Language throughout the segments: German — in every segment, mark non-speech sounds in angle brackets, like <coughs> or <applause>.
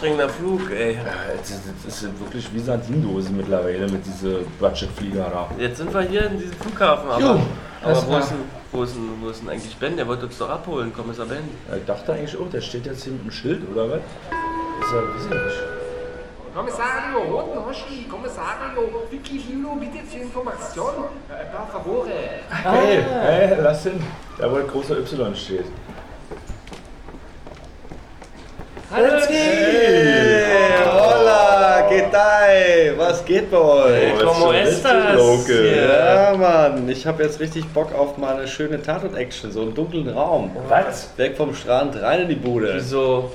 anstrengender Flug, ey. Ja, das, das ist wirklich wie Sardindosen mittlerweile mit diese Budgetflieger da. Jetzt sind wir hier in diesem Flughafen, aber, Jo, aber das wo, ist denn, wo, ist denn, wo ist denn eigentlich Ben? Der wollte uns doch abholen, Kommissar Ben. Ja, Ich dachte eigentlich auch, der steht jetzt hier mit dem Schild oder was? Ist ja, weiß ich nicht. Commissario, Roten Hoshi, Commissario, Vicky Lilo bietet zur Information. Äh, per favore. Hey, hey, lass hin. Da wo ein großer Y steht. Hey, hola, ¿qué tal? Was geht bei euch? Richtig local. Ja. Ja, Mann, ich habe jetzt richtig Bock auf mal eine schöne Tatort-Action, so einen dunklen Raum. Was? Weg vom Strand, rein in die Bude. Wieso?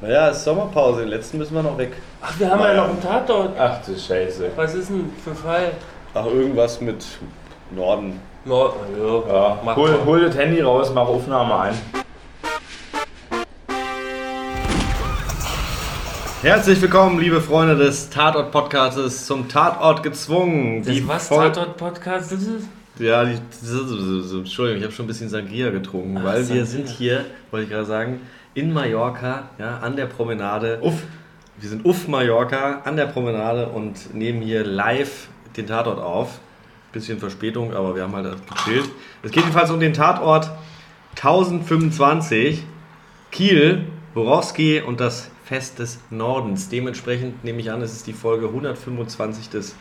Naja, es ist Sommerpause, den letzten müssen wir noch weg. Ach, wir haben ja noch einen Tatort. Ach du Scheiße. Was ist denn für ein Fall? Ach, irgendwas mit Norden. No, ja, Ja, mach hol, hol das Handy raus, mach Aufnahme ein. Herzlich willkommen, liebe Freunde des Tatort-Podcasts, zum Tatort gezwungen. Das was? Fol- Tatort-Podcast? Ist? Ja, die, Entschuldigung, ich habe schon ein bisschen Sangria getrunken, Ach, weil wir Sangria. sind hier, wollte ich gerade sagen, in Mallorca, ja, an der Promenade. Uff. Wir sind uff Mallorca an der Promenade und nehmen hier live den Tatort auf. Bisschen Verspätung, aber wir haben halt gechillt. Es geht jedenfalls um den Tatort 1025 Kiel, Borowski und das Fest des Nordens. Dementsprechend nehme ich an, es ist die Folge 125 des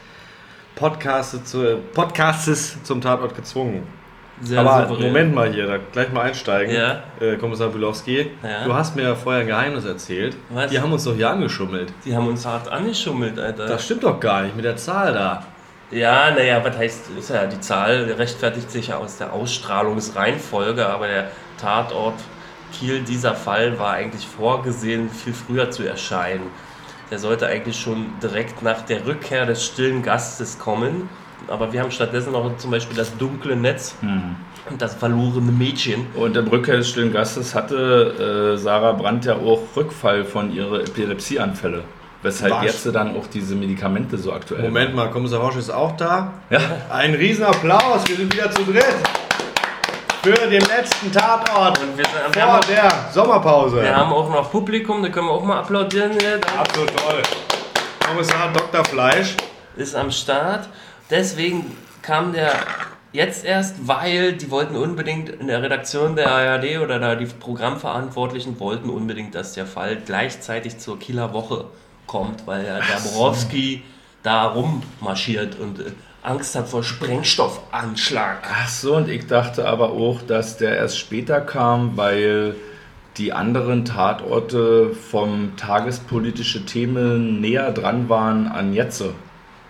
Podcasts, zu, Podcastes zum Tatort gezwungen. Sehr Aber souverän. Moment mal hier, da gleich mal einsteigen. Ja. Äh, Kommissar Bilowski, Ja. du hast mir ja vorher ein Geheimnis erzählt. Was? Die haben uns doch hier angeschummelt. Die haben uns hart angeschummelt, Alter. Das stimmt doch gar nicht mit der Zahl da. Ja, naja, was heißt, ist ja die Zahl rechtfertigt sich ja aus der Ausstrahlungsreihenfolge, aber der Tatort Kiel, dieser Fall war eigentlich vorgesehen, viel früher zu erscheinen. Der sollte eigentlich schon direkt nach der Rückkehr des stillen Gastes kommen, aber wir haben stattdessen noch zum Beispiel das dunkle Netz und das verlorene Mädchen. Und der Rückkehr des stillen Gastes hatte äh, Sarah Brandt ja auch Rückfall von ihren Epilepsieanfälle. Weshalb Was? jetzt dann auch diese Medikamente so aktuell Moment mal, Kommissar Horsch ist auch da. Ja. Ein Riesenapplaus, wir sind wieder zu dritt. Für den letzten Tatort Und wir, sind, wir, vor haben, der Sommerpause. wir haben auch noch Publikum, da können wir auch mal applaudieren. Hier. Absolut toll. Kommissar Dr. Fleisch. ist am Start. Deswegen kam der jetzt erst, weil die wollten unbedingt in der Redaktion der ARD oder da die Programmverantwortlichen wollten unbedingt, dass der Fall gleichzeitig zur Kieler Woche kommt, weil ja der Borowski da rummarschiert und äh, Angst hat vor Sprengstoffanschlag. Ach so, und ich dachte aber auch, dass der erst später kam, weil die anderen Tatorte vom tagespolitische Themen näher dran waren an jetzt.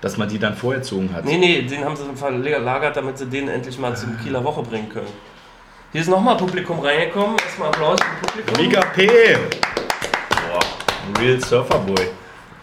Dass man die dann vorgezogen hat. Nee, nee, den haben sie verlagert, damit sie den endlich mal zum Kieler Woche bringen können. Hier ist nochmal Publikum reingekommen. Erstmal Applaus für Publikum. Mika P. Boah, Real Surferboy.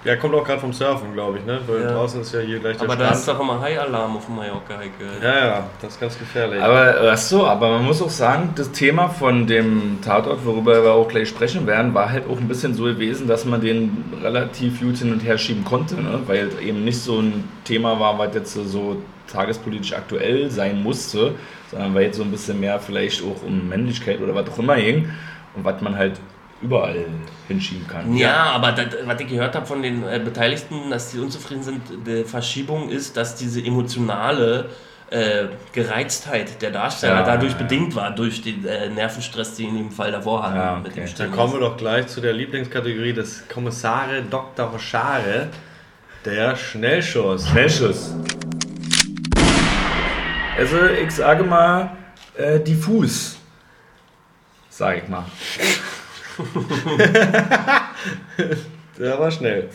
Der kommt auch gerade vom Surfen, glaube ich, ne? Weil Ja. draußen ist ja hier gleich der Aber da Strand. ist doch immer High-Alarm auf Mallorca, gehört. ja, ja, das ist ganz gefährlich. Aber ach so, aber man muss auch sagen, das Thema von dem Tatort, worüber wir auch gleich sprechen werden, war halt auch ein bisschen so gewesen, dass man den relativ gut hin und her schieben konnte, ne? weil es eben nicht so ein Thema war, was jetzt so tagespolitisch aktuell sein musste, sondern weil jetzt so ein bisschen mehr vielleicht auch um Männlichkeit oder was auch immer ging und was man halt überall hinschieben kann. Ja, aber das, was ich gehört habe von den äh, Beteiligten, dass die unzufrieden sind, die Verschiebung ist, dass diese emotionale äh, Gereiztheit der Darsteller Ja, dadurch ja. bedingt war, durch den äh, Nervenstress, den die im Fall davor hatten. Ja, mit okay. dem Da kommen wir doch gleich zu der Lieblingskategorie des Kommissare Dr. Schare, der Schnellschuss. Schnellschuss. Also ich sage mal äh, diffus, sage ich mal. <laughs> Der war schnell.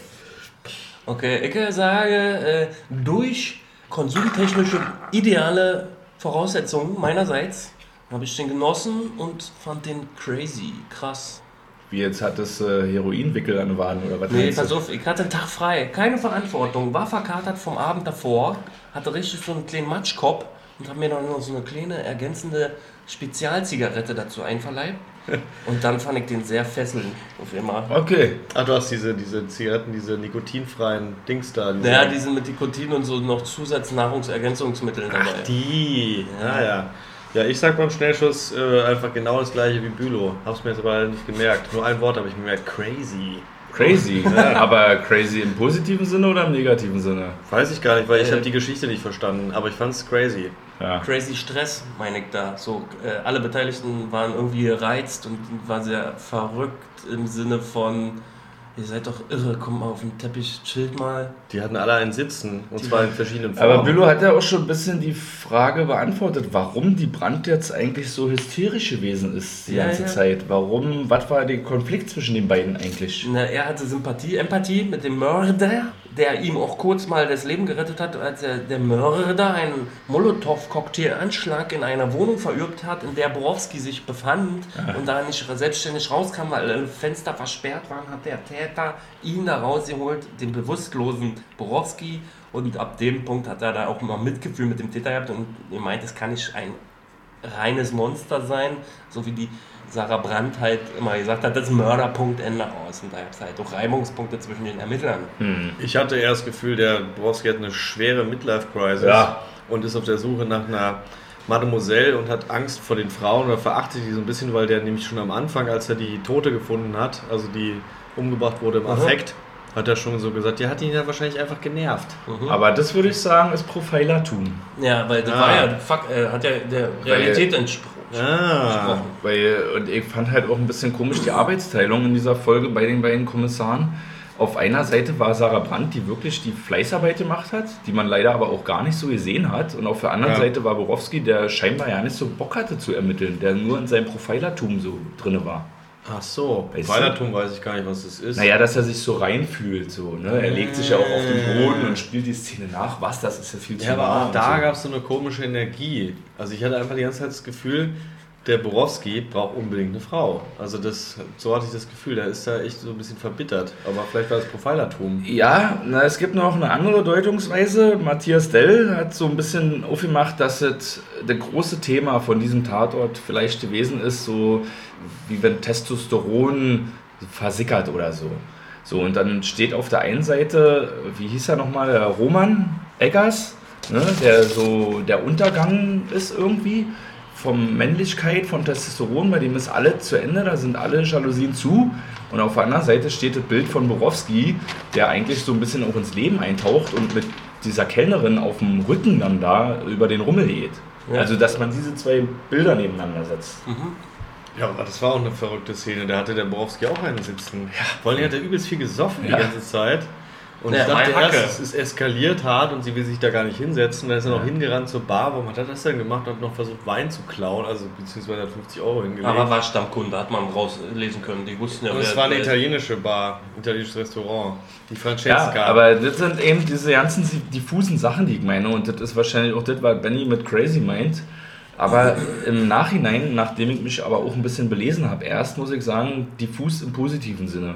Okay, ich sage, äh, durch konsumtechnische ideale Voraussetzungen meinerseits habe ich den genossen und fand den crazy, krass. Wie jetzt hat es äh, Heroinwickel an den Waden oder was? Nee, pass auf, ich hatte einen Tag frei, keine Verantwortung, war verkatert vom Abend davor, hatte richtig so einen kleinen Matschkopf und habe mir dann noch so eine kleine ergänzende Spezialzigarette dazu einverleibt. <laughs> Und dann fand ich den sehr fesselnd, auf immer. Okay. Ach, du hast diese, diese Zigaretten, diese nikotinfreien Dings da. Diese Naja, die sind mit Nikotin und so noch Zusatznahrungsergänzungsmitteln dabei. Die, Ja. ja, ja. Ja, ich sag beim Schnellschuss äh, einfach genau das gleiche wie Bülow. Hab's mir jetzt aber nicht gemerkt. Nur ein Wort habe ich mir gemerkt. Crazy. Crazy. <laughs> Aber crazy im positiven Sinne oder im negativen Sinne? Weiß ich gar nicht, weil ich Äh. habe die Geschichte nicht verstanden, aber ich fand's crazy. Ja. Crazy Stress, meine ich da. So, äh, alle Beteiligten waren irgendwie gereizt und waren sehr verrückt im Sinne von, ihr seid doch irre, kommt mal auf den Teppich, chillt mal. Die hatten alle einen Sitzen und Die- zwar in verschiedenen Formen. Aber Bülow hat ja auch schon ein bisschen die Frage beantwortet, warum die Brand jetzt eigentlich so hysterisch gewesen ist die Ja, ganze ja. Zeit. Warum, was war der Konflikt zwischen den beiden eigentlich? Na, er hatte Sympathie, Empathie mit dem Mörder, der ihm auch kurz mal das Leben gerettet hat, als er, der Mörder einen Molotow-Cocktail-Anschlag in einer Wohnung verübt hat, in der Borowski sich befand und da nicht selbstständig rauskam, weil alle Fenster versperrt waren, hat der Täter ihn da rausgeholt, den bewusstlosen Borowski. Und ab dem Punkt hat er da auch immer Mitgefühl mit dem Täter gehabt und er meint, es kann nicht ein reines Monster sein, so wie die Sarah Brandt halt immer gesagt hat, das ist Mörderpunkt Ende aus. Und da gab es halt auch Reibungspunkte zwischen den Ermittlern. Ich hatte eher das Gefühl, der Borowski hat eine schwere Midlife-Crisis Ja. und ist auf der Suche nach einer Mademoiselle und hat Angst vor den Frauen oder verachtet die so ein bisschen, weil der nämlich schon am Anfang, als er die Tote gefunden hat, also die umgebracht wurde im Affekt, hat er schon so gesagt, die hat ihn ja wahrscheinlich einfach genervt. Aber das würde ich sagen, ist Profilertum. Ja, weil das Ah. war ja, fuck, äh, hat ja der Realität entsprochen. Ah, Weil, und ich fand halt auch ein bisschen komisch die Arbeitsteilung in dieser Folge bei den beiden Kommissaren. Auf einer Seite war Sarah Brandt, die wirklich die Fleißarbeit gemacht hat, die man leider aber auch gar nicht so gesehen hat. Und auf der anderen Ja. Seite war Borowski, der scheinbar ja nicht so Bock hatte zu ermitteln, der nur in seinem Profilertum so drin war. Ach so, Weißt du? Weilertum weiß ich gar nicht, was das ist. Naja, dass er sich so reinfühlt. So, ne? Er legt sich ja auch auf den Boden und spielt die Szene nach. Was, das ist ja viel zu Ja, aber auch da so. gab es so eine komische Energie. Also ich hatte einfach die ganze Zeit das Gefühl, der Borowski braucht unbedingt eine Frau. Also das, so hatte ich das Gefühl, der ist da echt so ein bisschen verbittert. Aber vielleicht war das Profilertum. Ja, na, es gibt noch eine andere Deutungsweise. Matthias Dell hat so ein bisschen aufgemacht, dass es das große Thema von diesem Tatort vielleicht gewesen ist, so wie wenn Testosteron versickert oder so. So, und dann steht auf der einen Seite, wie hieß er nochmal, der Roman Eggers, ne, der so der Untergang ist irgendwie von Männlichkeit, von Testosteron, bei dem ist alles zu Ende, da sind alle Jalousien zu. Und auf der anderen Seite steht das Bild von Borowski, der eigentlich so ein bisschen auch ins Leben eintaucht und mit dieser Kellnerin auf dem Rücken dann da über den Rummel geht. Ja. Also, dass man diese zwei Bilder nebeneinander setzt. Ja, aber das war auch eine verrückte Szene. Da hatte der Borowski auch einen sitzen. Vor allem hat er übelst viel gesoffen Ja. die ganze Zeit. Und Ja, ich dachte erst, es ist eskaliert hart und sie will sich da gar nicht hinsetzen. Dann ist er noch hingerannt zur Bar. Warum hat er das denn gemacht? Und hat noch versucht, Wein zu klauen. Also beziehungsweise hat 50 Euro hingelegt. Aber war Stammkunde, hat man rauslesen können. Die wussten ja, und es war eine italienische Bar, ein italienisches Restaurant. Die Francesca. Ja, aber das sind eben diese ganzen diffusen Sachen, die ich meine. Und das ist wahrscheinlich auch das, was Benny mit Crazy meint. Aber im Nachhinein, nachdem ich mich aber auch ein bisschen belesen habe, erst muss ich sagen, diffus im positiven Sinne.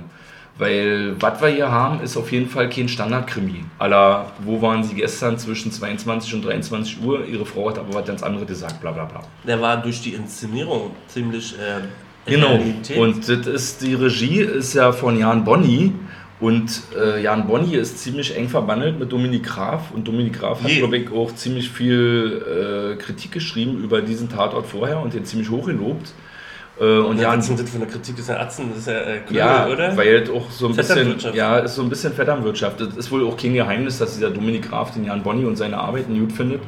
Weil was wir hier haben, ist auf jeden Fall kein Standardkrimi. Aller, wo waren sie gestern zwischen 22 und 23 Uhr? Ihre Frau hat aber was ganz anderes gesagt, bla bla bla. Der war durch die Inszenierung ziemlich äh, Genau. Realität. Und das ist die Regie ist ja von Jan Bonny. Und äh, Jan Bonny ist ziemlich eng verbandelt mit Dominik Graf. Und Dominik Graf hat, glaube ich, auch ziemlich viel äh, Kritik geschrieben über diesen Tatort vorher und den ziemlich hochgelobt. Äh, und ja, was ist das für eine Kritik? Ja Atzen, das ist ja äh, Knödel, ja, oder? weil es auch so ein bisschen, ja, ist so ein bisschen Vetternwirtschaft. Das ist wohl auch kein Geheimnis, dass dieser Dominik Graf den Jan Bonny und seine Arbeiten gut findet.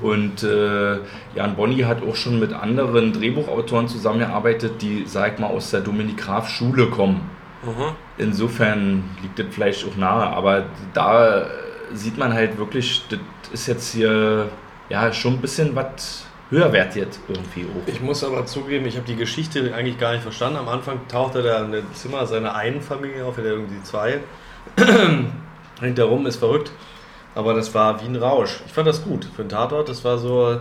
Und äh, Jan Bonny hat auch schon mit anderen Drehbuchautoren zusammengearbeitet, die, sag ich mal, aus der Dominik Graf Schule kommen. Mhm. Insofern liegt das vielleicht auch nahe, aber da sieht man halt wirklich, das ist jetzt hier ja schon ein bisschen was höherwertig irgendwie auch. Ich muss aber zugeben, ich habe die Geschichte eigentlich gar nicht verstanden. Am Anfang tauchte in dem Zimmer seiner einen Familie auf, er hat irgendwie zwei. Hängt da rum, ist verrückt. Aber das war wie ein Rausch. Ich fand das gut für einen Tatort. Das war so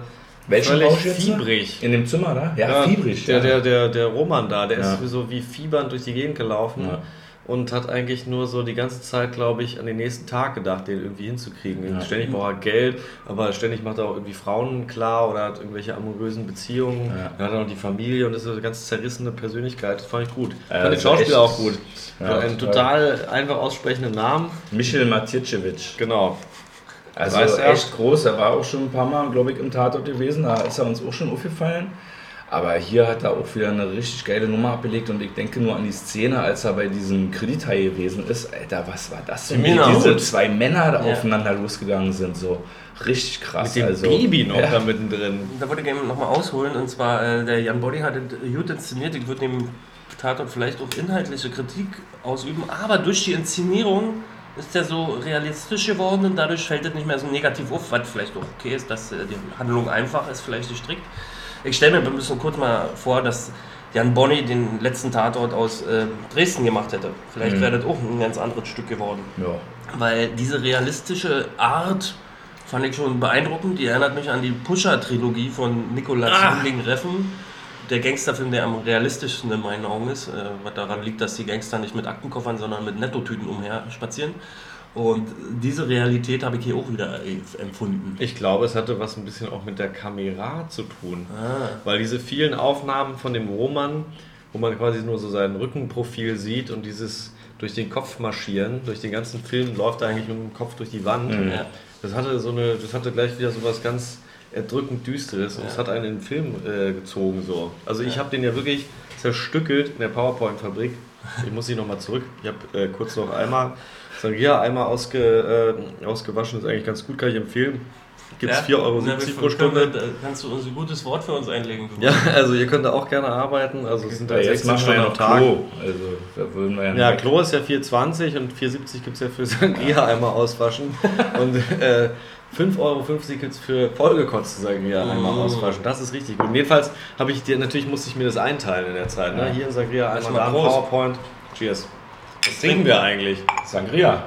Welchen völlig Rausch jetzt? fiebrig. In dem Zimmer da? Ja, fiebrig. Der, ja. der, der, der Roman da, der Ja. ist so wie fiebernd durch die Gegend gelaufen Ja. Und hat eigentlich nur so die ganze Zeit, glaube ich, an den nächsten Tag gedacht, den irgendwie hinzukriegen. Ja. Ständig braucht er Geld, aber ständig macht er auch irgendwie Frauen klar oder hat irgendwelche amorösen Beziehungen. Ja. Dann hat er noch die Familie und ist so eine ganz zerrissene Persönlichkeit. Das fand ich gut. Ja, fand den Schauspieler auch gut. Ja, einen total. total einfach aussprechenden Namen. Michel Matjitschewitsch. Genau. Also Weiß er? echt groß. Er war auch schon ein paar Mal, glaube ich, im Tatort gewesen. Da ist er uns auch schon aufgefallen. Aber hier hat er auch wieder eine richtig geile Nummer abgelegt und ich denke nur an die Szene, als er bei diesem Kredithai gewesen ist. Alter, was war das denn? Wie diese zwei Männer da Ja. aufeinander losgegangen sind, so richtig krass. Mit dem also, Baby noch ja. da mittendrin. Da wollte ich gerne nochmal ausholen und zwar äh, der Jan Body hat es gut inszeniert. Ich würde dem Tatort vielleicht auch inhaltliche Kritik ausüben, aber durch die Inszenierung ist der so realistisch geworden und dadurch fällt es nicht mehr so negativ auf, was vielleicht auch okay ist, dass äh, die Handlung einfach ist, vielleicht gestrickt. Ich stelle mir ein bisschen kurz mal vor, dass Jan Bonny den letzten Tatort aus äh, Dresden gemacht hätte. Vielleicht Mhm. wäre das auch ein ganz anderes Stück geworden. Ja. Weil diese realistische Art fand ich schon beeindruckend. Die erinnert mich an die Pusher-Trilogie von Nicolas Ah. Winding Reffen. Der Gangsterfilm, der am realistischsten in meinen Augen ist. Äh, was daran liegt, dass die Gangster nicht mit Aktenkoffern, sondern mit Nettotüten umher spazieren. Und diese Realität habe ich hier auch wieder empfunden. Ich glaube, es hatte was ein bisschen auch mit der Kamera zu tun. Ah. Weil diese vielen Aufnahmen von dem Roman, wo man quasi nur so sein Rückenprofil sieht und dieses durch den Kopf marschieren, durch den ganzen Film läuft er eigentlich mit dem Kopf durch die Wand. Mhm. Das hatte so eine, das hatte gleich wieder so was ganz erdrückend Düsteres und es Ja. hat einen in den Film äh, gezogen so. Also ich habe den ja wirklich zerstückelt in der PowerPoint-Fabrik. Ich muss hier nochmal zurück. Ich habe äh, kurz noch einmal Sangria einmal ausge, äh, ausgewaschen, ist eigentlich ganz gut, kann ich empfehlen. Gibt es 4,70 Euro Na, pro Stunde. wir- Kannst du uns ein gutes Wort für uns einlegen? Ja, also ihr könnt da auch gerne arbeiten. Also es sind Ja, da jetzt 16 machen wir Stunden ja am noch Tag. Klo. Also, da würden wir ja, Ja, Klo ist ja 4,20 und 4,70 gibt es ja für <laughs> Sangria einmal auswaschen. Und äh, 5,50 Euro gibt es für vollgekotzte Sangria einmal Mm. auswaschen. Das ist richtig gut. Und jedenfalls habe ich dir, natürlich musste ich mir das einteilen in der Zeit. Ne? Ja. Hier in Sangria, einmal da. PowerPoint. Cheers. Was trinken wir eigentlich? Sangria.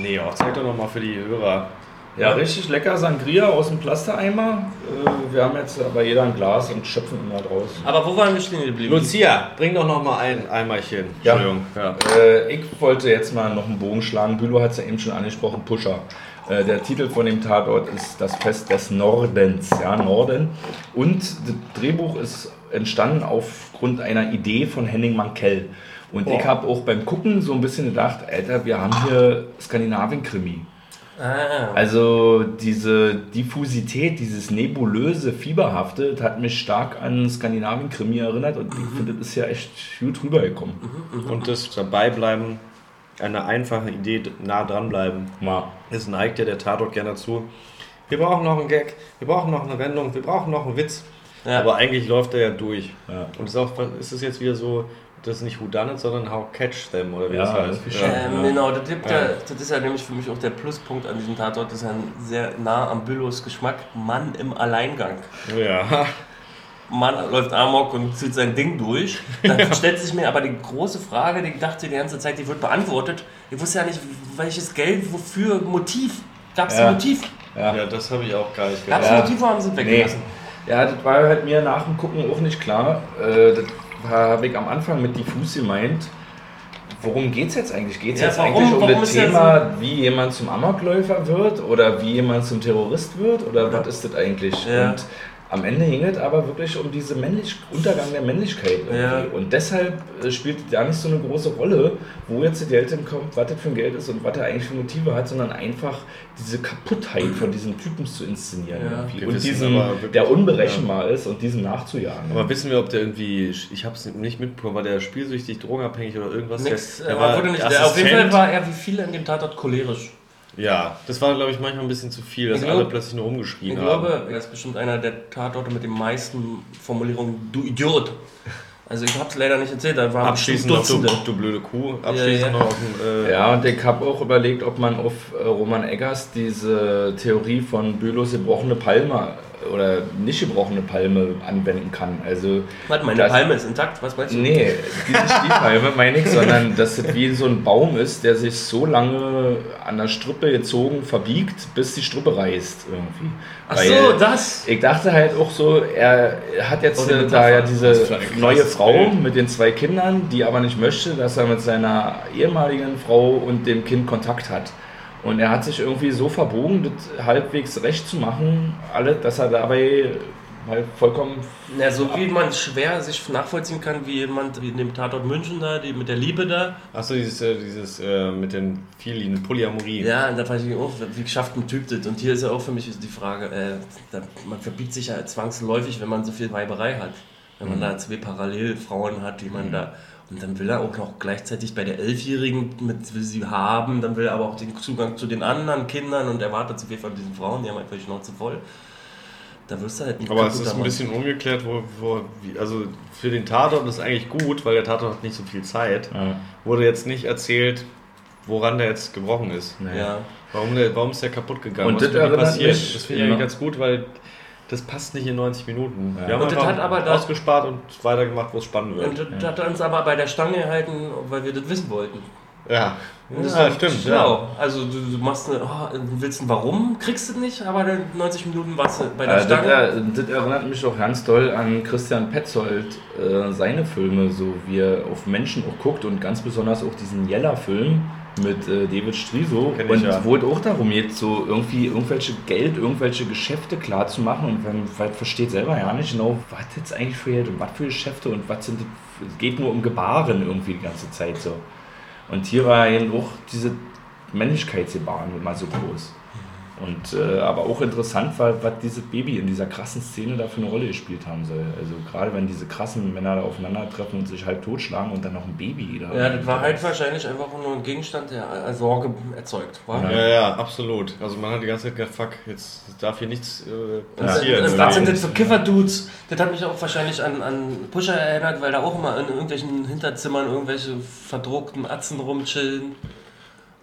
Nee, auch zeig doch nochmal für die Hörer. Ja, richtig lecker Sangria aus dem Plastereimer. Äh, Wir haben jetzt aber jeder ein Glas und schöpfen immer draus. Aber wo waren wir stehen geblieben? Lucia, bring doch nochmal ein Eimerchen. Ja. Entschuldigung. Ja. Äh, ich wollte jetzt mal noch einen Bogen schlagen. Bülow hat es ja eben schon angesprochen, Pusher. Äh, der Titel von dem Tatort ist Das Fest des Nordens, ja, Norden. Und das Drehbuch ist entstanden aufgrund einer Idee von Henning Mankell. Und ich Boah. habe auch beim Gucken so ein bisschen gedacht, Alter, wir haben hier Skandinavien-Krimi. Ah, Also diese Diffusität, dieses nebulöse, fieberhafte, das hat mich stark an Skandinavien-Krimi erinnert und ich finde, das ist ja echt gut rübergekommen. Und das Dabeibleiben, eine einfache Idee, nah dranbleiben. Ja. Es neigt ja der Tatort gerne dazu. Wir brauchen noch einen Gag, wir brauchen noch eine Wendung, wir brauchen noch einen Witz. Ja. Aber eigentlich läuft er ja durch. Ja. Und es ist, auch, ist es jetzt wieder so, das ist nicht Who Done It, sondern How Catch Them oder wie Ja, das heißt. Ähm, Ja. Genau, das, gibt Ja. ja. das ist ja nämlich für mich auch der Pluspunkt an diesem Tatort. Das ist ja sehr nah am Büllows Geschmack. Mann im Alleingang. Ja. Mann läuft Amok und zieht sein Ding durch. Dann <laughs> <laughs> stellt sich mir aber die große Frage, die ich dachte die ganze Zeit, die wird beantwortet. Ich wusste ja nicht, welches Geld, wofür, Motiv. Gab es Ja. ein Motiv? Ja. ja, das habe ich auch gar nicht Gab es Ja. ein Motiv, wo haben sie es Nee. weggelassen? ja, das war halt mir nach dem Gucken auch nicht klar. Äh, das habe ich am Anfang mit diffus gemeint. Worum geht es jetzt eigentlich? Geht es Ja, jetzt warum- eigentlich um das Thema, wie jemand zum Amokläufer wird oder wie jemand zum Terrorist wird? Oder was ist das eigentlich? Ja. Und am Ende ging es aber wirklich um diesen männlich Untergang der Männlichkeit. Irgendwie. Ja. Und deshalb äh, spielt es gar nicht so eine große Rolle, wo jetzt das Geld hinkommt, was das für ein Geld ist und was er eigentlich für Motive hat, sondern einfach diese Kaputtheit von diesen Typen zu inszenieren. Ja. Und diesen, wirklich- der unberechenbar ist und diesem nachzujagen. Aber wissen wir, ob der irgendwie, ich habe es nicht mitbekommen, war der spielsüchtig, drogenabhängig oder irgendwas? Nix, der, der man wurde nicht, der, auf jeden Fall war er wie viele in dem Tatort cholerisch. Ja, das war, glaube ich, manchmal ein bisschen zu viel, dass Ich alle glaub- plötzlich nur rumgeschrien Ich haben. glaube, er ist bestimmt einer der Tatorte mit den meisten Formulierungen, du Idiot. Also ich habe es leider nicht erzählt, da waren Abschließend noch, du, du blöde Kuh. Abschließend Ja, ja. noch auf dem. Äh, Ja, und ich habe auch überlegt, ob man auf äh, Roman Eggers diese Theorie von Bülows gebrochene Palme oder nicht gebrochene Palme anwenden kann. Also, Warte, meine das- Palme ist intakt, was meinst du? Nee, die, nicht die Palme meine ich, sondern dass es wie so ein Baum ist, der sich so lange an der Strippe gezogen verbiegt, bis die Strippe reißt irgendwie. Ach Weil so, das. Ich dachte halt auch so, er hat jetzt äh, da ja diese neue Frau Bild. mit den zwei Kindern, die aber nicht möchte, dass er mit seiner ehemaligen Frau und dem Kind Kontakt hat. Und er hat sich irgendwie so verbogen, das halbwegs recht zu machen, alle, dass er dabei halt vollkommen Ja, so wie man schwer sich nachvollziehen kann, wie jemand wie in dem Tatort München da, die mit der Liebe da. Achso, dieses, äh, dieses äh, mit den vielen Polyamorie. Ja, und da frage ich mich auch, wie schafft ein Typ das? Und hier ist ja auch für mich die Frage, äh, da, man verbiegt sich ja zwangsläufig, wenn man so viel Weiberei hat. Wenn man da zwei Parallelfrauen hat, die man da. Und dann will er auch noch gleichzeitig bei der Elfjährigen mit will sie haben, dann will er aber auch den Zugang zu den anderen Kindern und erwartet zu viel von diesen Frauen, die haben einfach die Schnauze voll. Da wirst du halt nicht Aber es ist ein bisschen ungeklärt, wo, wo wie, also für den Tatort ist eigentlich gut, weil der Tatort hat nicht so viel Zeit. Ja. Wurde jetzt nicht erzählt, woran der jetzt gebrochen ist. Nee. Ja. Warum, der, warum ist der kaputt gegangen? Und Was das erinnert passiert? mich- Das finde ich Ja. eigentlich ganz gut, weil das passt nicht in 90 Minuten. Ja. Wir haben Und das hat aber da- ausgespart und weitergemacht, wo es spannend Und wird. das hat er uns aber bei der Stange gehalten, weil wir das wissen wollten. Ja, das ja stimmt. Schlau. Also du, du machst eine, oh, du willst ein Warum, kriegst du nicht, aber dann 90 Minuten warst du bei der Äh, das, Stange. er- das erinnert mich auch ganz doll an Christian Petzold, äh, seine Filme, so wie er auf Menschen auch guckt und ganz besonders auch diesen Yeller-Film mit äh, David Striso. Und ja. wo es auch darum geht, so irgendwie irgendwelche Geld, irgendwelche Geschäfte klar zu machen und man man versteht selber ja nicht genau, was jetzt eigentlich für Geld und was für Geschäfte und was sind das, es geht nur um Gebaren irgendwie die ganze Zeit so. Und hier war eben auch diese Männlichkeitsgebaren immer so groß. Und äh, aber auch interessant war, was dieses Baby in dieser krassen Szene da für eine Rolle gespielt haben soll. Also gerade wenn diese krassen Männer da aufeinandertreffen und sich halb totschlagen und dann noch ein Baby da. ja, das war halt wahrscheinlich einfach nur ein Gegenstand, der äh, Sorge erzeugt. War? Ja. Ja, ja, absolut. Also man hat die ganze Zeit gedacht, fuck, jetzt darf hier nichts äh, passieren. das- Was sind das für Kiffer-Dudes? Das hat mich auch wahrscheinlich an, an Pusher erinnert, weil da auch immer in irgendwelchen Hinterzimmern irgendwelche verdruckten Atzen rumchillen.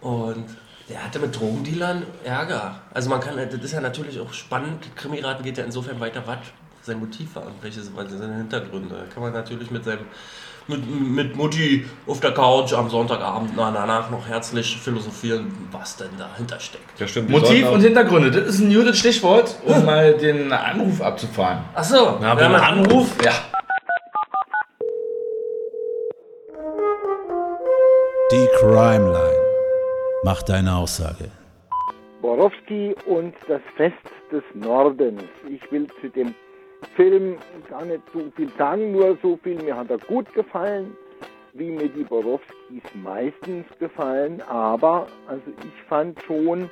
Und der hatte mit Drogendealern Ärger. Also man kann, das ist ja natürlich auch spannend. Krimiraten geht ja insofern weiter, was sein Motiv war und welche seine Hintergründe. Da kann man natürlich mit seinem mit, mit Mutti auf der Couch am Sonntagabend na, danach noch herzlich philosophieren, was denn dahinter steckt. Ja, stimmt. Motiv und Hintergründe, das ist ein gutes Stichwort, um mal den Anruf abzufahren. Achso, Na, wenn man Anruf? Ja. Die Crime Line. Mach deine Aussage. Borowski und das Fest des Nordens. Ich will zu dem Film gar nicht so viel sagen, nur so viel, mir hat er gut gefallen, wie mir die Borowskis meistens gefallen, aber also ich fand schon,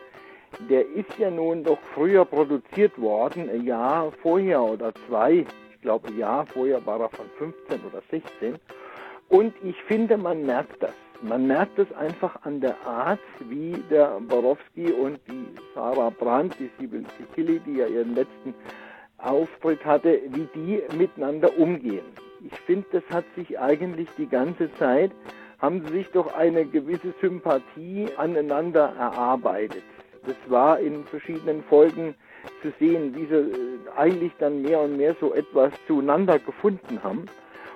der ist ja nun doch früher produziert worden, ein Jahr vorher oder zwei, ich glaube ein Jahr vorher war er von 15 oder 16 und ich finde, man merkt das. Man merkt es einfach an der Art, wie der Borowski und die Sarah Brandt, die Sibyl Kikili, die ja ihren letzten Auftritt hatte, wie die miteinander umgehen. Ich finde, das hat sich eigentlich die ganze Zeit, haben sie sich doch eine gewisse Sympathie aneinander erarbeitet. Das war in verschiedenen Folgen zu sehen, wie sie äh, eigentlich dann mehr und mehr so etwas zueinander gefunden haben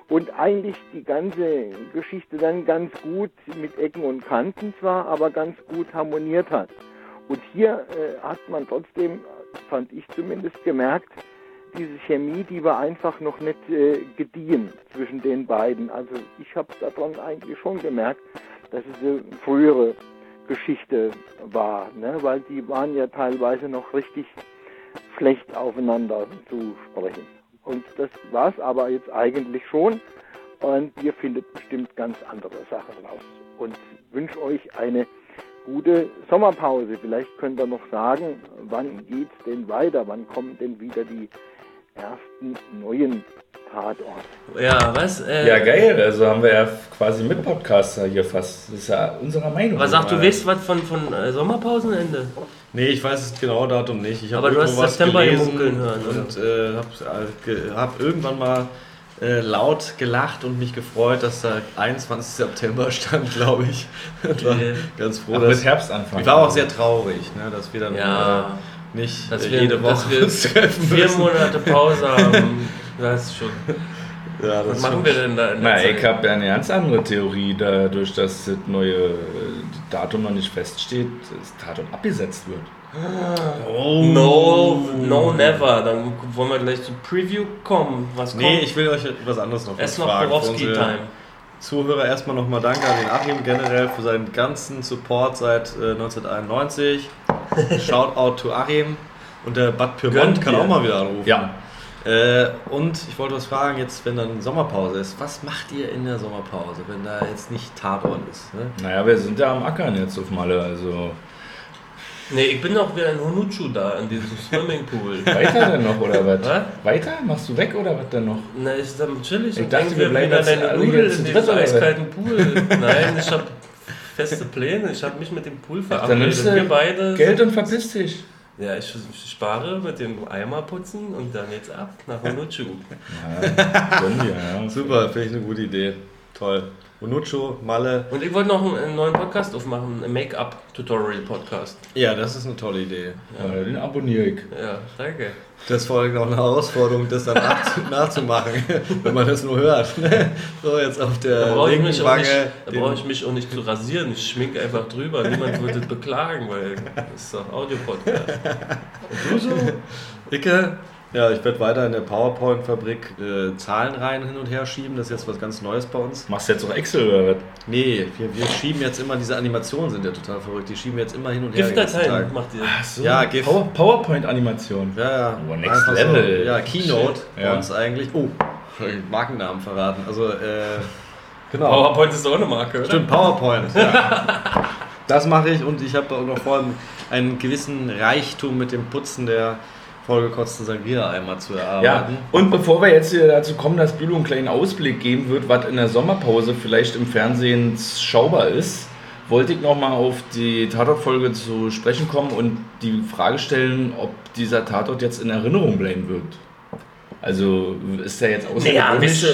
und eigentlich die ganze Geschichte dann ganz gut mit Ecken und Kanten zwar, aber ganz gut harmoniert hat. Und hier äh, hat man trotzdem, fand ich zumindest, gemerkt, diese Chemie, die war einfach noch nicht äh, gediehen zwischen den beiden. Also ich habe daran eigentlich schon gemerkt, dass es eine frühere Geschichte war, ne? weil die waren ja teilweise noch richtig schlecht aufeinander zu sprechen. Und das war es aber jetzt eigentlich schon. Und ihr findet bestimmt ganz andere Sachen raus. Und wünsche euch eine gute Sommerpause. Vielleicht könnt ihr noch sagen, wann geht's denn weiter? Wann kommen denn wieder die ersten neuen Tatorte? Ja, was? Äh, Ja, geil. Also haben wir ja quasi mit Podcaster hier fast. Das ist ja unserer Meinung. Was sagst du, weißt was von, von äh, Sommerpausenende? Nee, ich weiß das genaue Datum nicht. Ich Aber du irgendwo hast was September gelesen gemunkeln hören, oder? und äh, hab, äh, hab irgendwann mal äh, laut gelacht und mich gefreut, dass da 21. September stand, glaube ich. <laughs> Und war Okay. ganz froh, Ach, dass mit Herbstanfang. Ich war auch sehr traurig, ne, dass wir dann Ja. äh, nicht Dass äh, wir, jede Woche dass wir vier. Monate Pause haben. <laughs> Das ist schon. <laughs> Ja, das Was machen wir denn da in der Na, Zeit? ich habe ja eine ganz andere Theorie, dadurch, dass das neue Datum noch nicht feststeht, das Datum abgesetzt wird. No, no, never. Dann wollen wir gleich zum Preview kommen. Was Nee, kommt? ich will euch was anderes noch Erst noch fragen. Für Borowski unsere Time. Zuhörer erstmal nochmal danke an den Achim generell für seinen ganzen Support seit äh, 1991. <laughs> Shoutout to Achim. Und der Bad Pyrmont Gönnt kann dir. auch mal wieder anrufen. Ja. Äh, und ich wollte was fragen, jetzt wenn dann Sommerpause ist, was macht ihr in der Sommerpause, wenn da jetzt nicht Tatort ist? Ne? Naja, wir sind ja am Ackern jetzt auf Malle, also Nee, ich bin noch wieder in Honuchu da, in diesem <laughs> Swimmingpool. Weiter denn noch oder was? Was? Weiter? Machst du weg oder was denn noch? Na, ist dann chillig Ich dachte, denke, wir bleiben wieder deine Nudel in diesem eiskalten Pool. Nein, ich habe feste Pläne. Ich habe mich mit dem Pool Dann verabredet. nimmst Wir beide. Geld und verpiss dich. Ja, ich, spare mit dem Eimer putzen und dann jetzt ab nach Honuchu. Ja, ja. Super, finde ich eine gute Idee. Toll. Onucho, Malle. Und ich wollte noch einen, einen neuen Podcast aufmachen, einen Make-up-Tutorial-Podcast. Ja, das ist eine tolle Idee. Ja, den abonniere ich. Ja, danke. Das folgt noch eine Herausforderung, das dann nachzu- <laughs> nachzumachen, wenn man das nur hört. <laughs> So, jetzt auf Da der brauche ich, linken auch Wange. nicht- da brauche ich mich auch nicht zu rasieren. Ich schminke einfach drüber. Niemand würde es beklagen, weil das ist doch Audio-Podcast. Du <laughs> so? Icke? Ja, ich werde weiter in der PowerPoint-Fabrik äh, Zahlenreihen hin und her schieben. Das ist jetzt was ganz Neues bei uns. Machst du jetzt auch Excel oder was? Nee, wir, wir schieben jetzt immer, diese Animationen sind ja total verrückt. Die schieben jetzt immer hin und her. GIF-Dateien macht ihr. so. Ja, GIF. Power, PowerPoint-Animation. Ja, ja. Oh, next Einfach level. So. Ja, Keynote Ja. bei uns eigentlich. Oh, Markennamen verraten. Also, äh, genau. PowerPoint ist auch eine Marke, oder? Stimmt, PowerPoint. Ja. Das mache ich und ich habe auch noch vor, einen gewissen Reichtum mit dem Putzen der vollgekotzten Sangria-Eimer zu Ja, erarbeiten. und bevor wir jetzt hier dazu kommen, dass Bülow einen kleinen Ausblick geben wird, was in der Sommerpause vielleicht im Fernsehen schaubar ist, wollte ich nochmal auf die Tatort-Folge zu sprechen kommen und die Frage stellen, ob dieser Tatort jetzt in Erinnerung bleiben wird. Also ist der jetzt außergewöhnlich? Naja,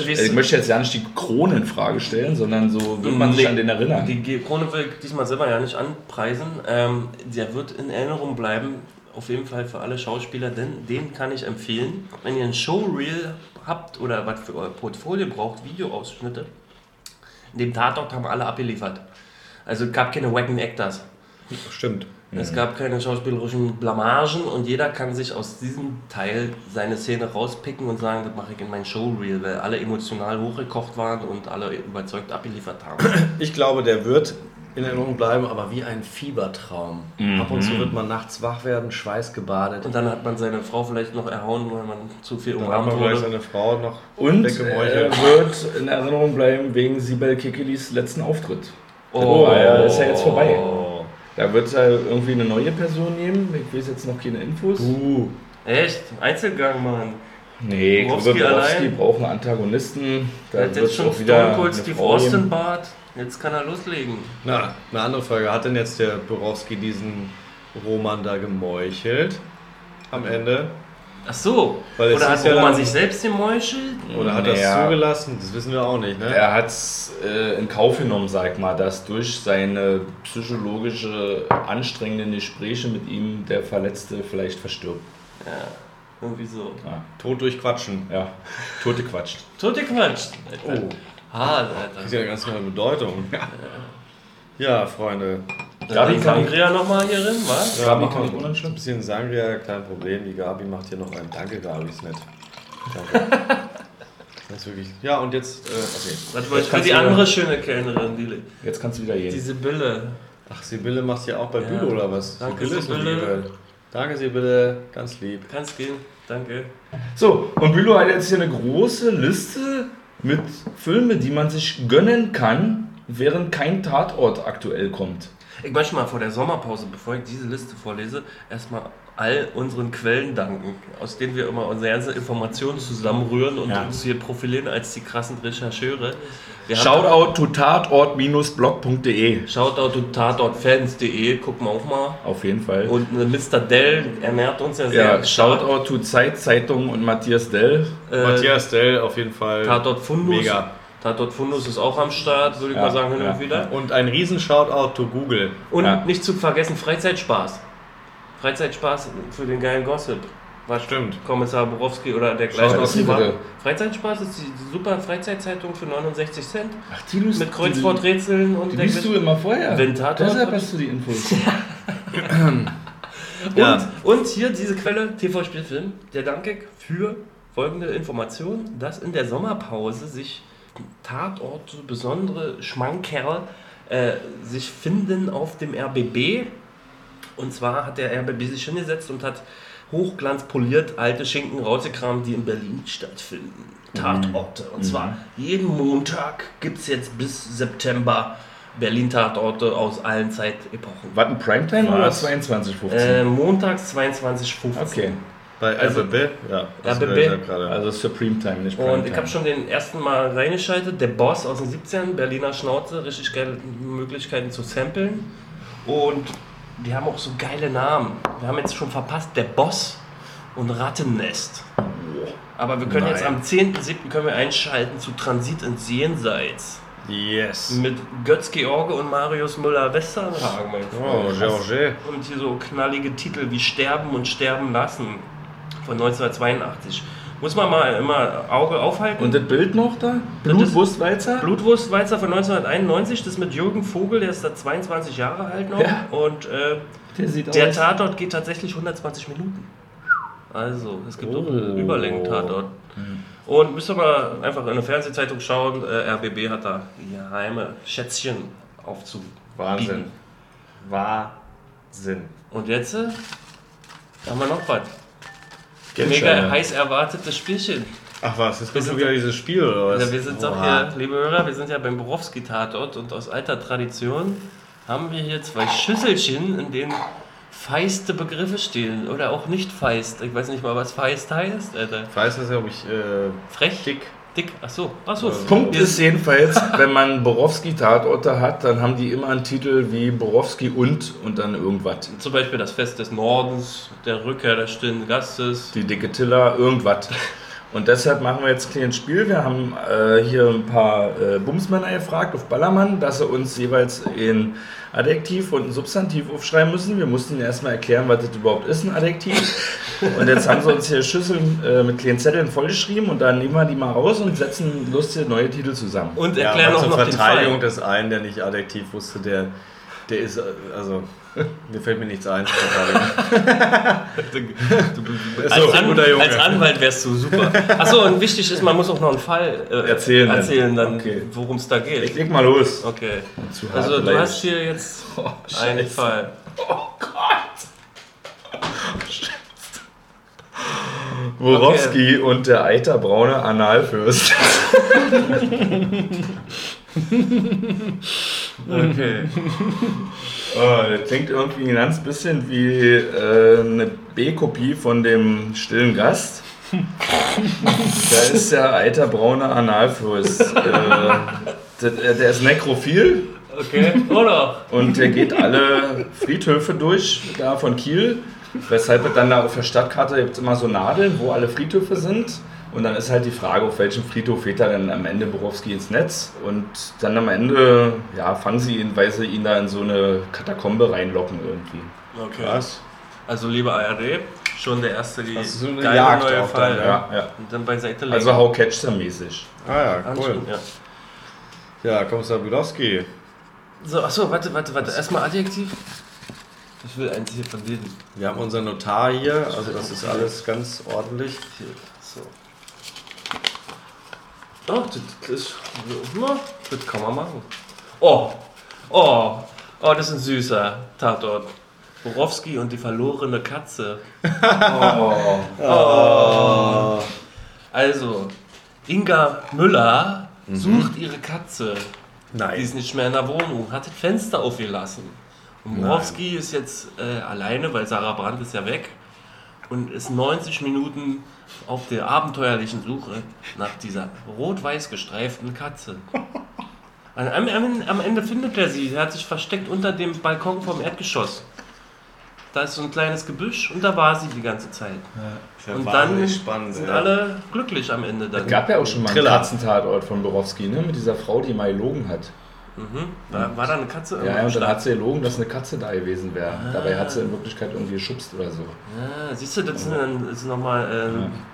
Also ich möchte jetzt ja nicht die Krone in Frage stellen, sondern so wird man sich an den erinnern. Die die Krone will ich diesmal selber ja nicht anpreisen. Ähm, der wird in Erinnerung bleiben, auf jeden Fall für alle Schauspieler, denn den kann ich empfehlen. Wenn ihr ein Showreel habt oder was für euer Portfolio braucht, Videoausschnitte, in dem Tatort haben alle abgeliefert. Also es gab keine wacken Actors. Stimmt. Es gab keine schauspielerischen Blamagen und jeder kann sich aus diesem Teil seine Szene rauspicken und sagen, das mache ich in mein Showreel, weil alle emotional hochgekocht waren und alle überzeugt abgeliefert haben. Ich glaube, der wird in Erinnerung bleiben, aber wie ein Fiebertraum. Ab und zu wird man nachts wach werden, schweißgebadet. Und dann hat man seine Frau vielleicht noch erhauen, weil man zu viel dann hat umarmt man vielleicht seine Frau noch Und äh, wird in Erinnerung bleiben wegen Sibel Kekelis letzten Auftritt. Oh. ja, ist ja jetzt vorbei. Oh. Da wird es ja irgendwie eine neue Person nehmen. Ich weiß jetzt noch keine Infos. Uh, Echt? Einzelgang, Mann. Nee, Borowski Borowski, braucht einen Antagonisten. Da Er hat wird jetzt schon wieder Stone Cold Steve Austin. Bart. Jetzt kann er loslegen. na, eine andere Frage. Hat denn jetzt der Borowski diesen Roman da gemeuchelt? Am Ende? Ach so. Oder hat ja Roman dann- sich selbst gemeuchelt? Oder hat er es zugelassen? Das wissen wir auch nicht, ne? Er hat es äh, in Kauf genommen, sag mal, dass durch seine psychologische, anstrengenden Gespräche mit ihm der Verletzte vielleicht verstirbt. Ja, irgendwie so. Ja, Tot durch Quatschen. ja. tote quatscht. Tote Quatsch. Alter. Hart, Das ist ja eine ganz neue Bedeutung. Ja, Freunde. Gabi kann- Sangria nochmal hier drin, was? Ja, Gabi kann ich ein unanschlimm. bisschen Sangria, kein Problem. Die Gabi macht hier noch ein Danke, Gabi ist nett. Danke. <laughs> Das ist wirklich. Ja, und jetzt. Äh, okay. Was wollte ich für kannst die du- andere schöne Kellnerin, die, Jetzt kannst du wieder gehen. die Sibylle. Ach, Sibylle macht hier auch bei Ja. Bülow oder was? Danke, Sibylle Sibylle. Liebe. Danke, Sibylle. Ganz lieb. Kannst gehen, danke. So, und Bülow hat jetzt hier eine große Liste mit Filmen, die man sich gönnen kann, während kein Tatort aktuell kommt. Ich möchte mal vor der Sommerpause, bevor ich diese Liste vorlese, erstmal all unseren Quellen danken, aus denen wir immer unsere ganze Informationen zusammenrühren und Ja. uns hier profilieren als die krassen Rechercheure. Wir Shoutout to tatort-blog.de. Shoutout to tatortfans.de, gucken wir auch mal. Auf jeden Fall. Und äh, Mr. Dell ernährt uns ja sehr. ja, Shoutout to Zeit, Zeitung und Matthias Dell. Äh, Matthias Dell auf jeden Fall. Tatort Fundus. Mega. Tatort Fundus ist auch am Start, würde ich Ja, mal sagen, hin ja, und wieder. Und ein riesen Shoutout to Google. Und Ja. nicht zu vergessen, Freizeitspaß. Freizeitspaß für den geilen Gossip. Was Stimmt. Kommissar Borowski oder dergleichen Schau, aus? Freizeitspaß ist die, super Freizeitzeitung für 69 Cent. Ach, die Lust, Mit Kreuzworträtseln und Die, die liest du immer vorher. Wenn Tatort- Deshalb hast du die Infos. <laughs> Und, Ja. und hier diese Quelle, TV Spielfilm, der danke für folgende Information, dass in der Sommerpause sich Tatorte, besondere Schmankerl, äh, sich finden auf dem RBB. Und zwar hat der RBB sich hingesetzt und hat hochglanzpoliert alte Schinken rausgekramt, die in Berlin stattfinden. Tatorte. Und zwar jeden Montag gibt es jetzt bis September Berlin-Tatorte aus allen Zeitepochen. Was ein Primetime oder Was? 22,15? Äh, montags 22.15 okay. Bei Also- RBB? Ja, das RBB. ja gerade. Also Supreme Time, nicht Primetime. Und ich habe schon den ersten Mal reingeschaltet. Der Boss aus den 17, Berliner Schnauze, richtig geile Möglichkeiten zu samplen. Und die haben auch so geile Namen. Wir haben jetzt schon verpasst, der Boss und Rattennest. Aber wir können jetzt Nein. am 10.7. können wir einschalten zu Transit ins Jenseits. yes. Mit Götz George und Marius Müller-Westernhagen, mein Oh, Freund. Georges. Und hier so knallige Titel wie Sterben und Sterben lassen von 1982. Muss man mal immer Auge aufhalten. Und das Bild noch da? Blutwurstwalzer? Blutwurstweizer von 1991, das mit Jürgen Vogel, der ist da 22 Jahre alt noch. Ja. Und äh, Der sieht der. Tatort geht tatsächlich 120 Minuten. Also, es gibt auch Oh. einen Überlängen-Tatort. Und müsst ihr mal einfach in eine Fernsehzeitung schauen, äh, RBB hat da geheime Schätzchen aufzu. Wahnsinn. Wahnsinn. Und jetzt äh, haben wir noch was. Mega heiß erwartetes Spielchen. Ach was, jetzt kommt schon wieder dieses Spiel oder was? Ja, wir sind doch hier, liebe Hörer, wir sind ja beim Borowski-Tatort und aus alter Tradition haben wir hier zwei Schüsselchen, in denen feiste Begriffe stehen oder auch nicht feist. Ich weiß nicht mal, was feist heißt, Alter. Das ja, ob ich äh, Frech? Dick. Dick, ach so, ach so. Punkt Wir ist jedenfalls, <laughs> wenn man Borowski-Tatorte hat, dann haben die immer einen Titel wie Borowski und und dann irgendwas. Zum Beispiel das Fest des Nordens, der Rückkehr des stillen Gastes. Die dicke Tiller, irgendwas. <laughs> Und deshalb machen wir jetzt ein kleines Spiel. Wir haben äh, hier ein paar äh, Bumsmänner gefragt auf Ballermann, dass sie uns jeweils ein Adjektiv und ein Substantiv aufschreiben müssen. Wir mussten ihnen erstmal erklären, was das überhaupt ist, ein Adjektiv. <laughs> Und jetzt haben sie uns hier Schüsseln äh, mit kleinen Zetteln vollgeschrieben und dann nehmen wir die mal raus und setzen lustige neue Titel zusammen. Und ja, erklären aber auch zur noch den Verteidigung Fall. des einen, der nicht Adjektiv wusste, der, der ist, äh, also, mir fällt mir nichts ein. Als, <laughs> An als Anwalt wärst du super. Achso, und wichtig ist, man muss auch noch einen Fall äh, Erzählen erzählen dann Okay. worum es da geht. Ich leg mal los. Okay. Also du hast hier jetzt <laughs> Oh, einen. Fall. Borowski und der eiterbraune Analfürst. <laughs> Okay. Oh, das klingt irgendwie ein ganz bisschen wie äh, eine B-Kopie von dem stillen Gast. da ist der eiterbraune Analfürst. Äh, der, der ist nekrophil Okay. Oder? und der geht alle Friedhöfe durch, da von Kiel. Weshalb es dann da auf der Stadtkarte gibt immer so Nadeln, wo alle Friedhöfe sind. Und dann ist halt die Frage, auf welchem Friedhof fährt er dann am Ende Borowski ins Netz. Und dann am Ende, ja, fangen sie ihn, weil sie ihn da in so eine Katakombe reinlocken irgendwie. Okay. Was? Also liebe ARD, schon der erste die ist so eine geile Jagd neue Fall. dann, Ja, ja. Und dann beiseite legen. Also How Catcher mäßig. Ah ja, cool. Ja. Ja, Kommissar Budowski. So, achso, warte, warte, warte. Erstmal Adjektiv. Ich will eins hier von denen. Wir haben unseren Notar hier, also das ist alles ganz ordentlich. Hier. So. Oh, das ist. Das kann man machen. Oh, oh, oh, das ist ein süßer Tatort. Borowski und die verlorene Katze. <laughs> Oh. Also, Inga Müller sucht ihre Katze. Die Nein. ist nicht mehr in der Wohnung, hat das Fenster aufgelassen. Und Borowski ist jetzt äh, alleine, weil Sarah Brandt ist ja weg und ist 90 Minuten auf der abenteuerlichen Suche nach dieser rot-weiß gestreiften Katze. Am, am, am Ende findet er sie. Sie hat sich versteckt unter dem Balkon vom Erdgeschoss. Da ist so ein kleines Gebüsch und da war sie die ganze Zeit. Ja und dann spannend, sind ja. alle glücklich am Ende. Dann. Es gab ja auch schon mal einen. Katzentatort von Borowski, ne? Mit dieser Frau, die mal gelogen hat. Mhm. War, war da eine Katze? Ja, ja, und dann hat sie gelogen, dass eine Katze da gewesen wäre. Dabei hat sie in Wirklichkeit irgendwie geschubst oder so. Ja, siehst du, das das ist nochmal äh,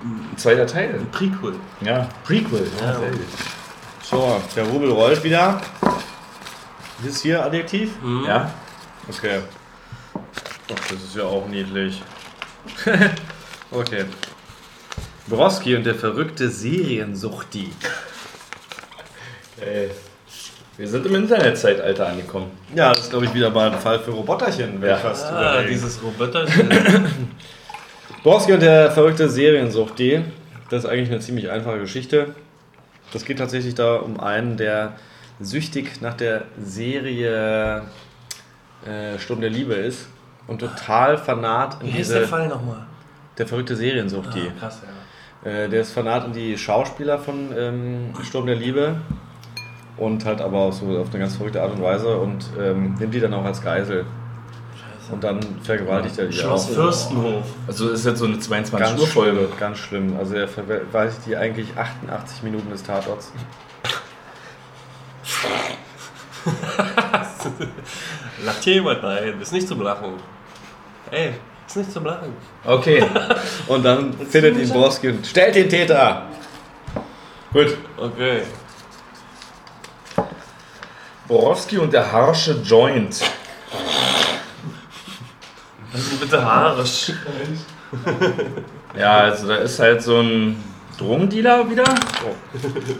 Ein zweiter Teil. ein Prequel. Ja, Prequel. Ja. sehr gut. So, der Rubel rollt wieder. Ist hier Adjektiv? Ja, Okay. Ach, das ist ja auch niedlich. <laughs> okay. Borowski und der verrückte Seriensuchti. ey. Wir sind im Internetzeitalter angekommen. Ja, das ist glaube ich wieder mal ein Fall für Roboterchen, wenn Ja. ich fast Ah, dieses Roboter. <coughs> Borowski und der verrückte Seriensuchti. Das ist eigentlich eine ziemlich einfache Geschichte. Das geht tatsächlich da um einen, der süchtig nach der Serie äh, Sturm der Liebe ist und total fanat in Wie heißt diese, der Fall nochmal? der verrückte Seriensucht, die. Ah, krass, ja. Äh, der ist fanat in die Schauspieler von ähm, Sturm der Liebe und halt aber auch so auf eine ganz verrückte Art und Weise und ähm, nimmt die dann auch als Geisel. Und dann vergewaltigt er die Schloss auch. Fürstenhof. Also ist jetzt so eine 22 Ganz Uhr Folge. schlimm, ganz schlimm. Also er vergewaltigt die eigentlich 88 Minuten des Tatorts. <laughs> Lacht jemand? Nein, ist nicht zum Lachen. Ey, ist nicht zum Lachen. Okay, Und dann findet ihn Borowski und stellt den Täter! gut. Okay. Borowski und der harsche Joint. Was ist denn bitte haarisch? Ja, also da ist halt so ein Drogendealer wieder.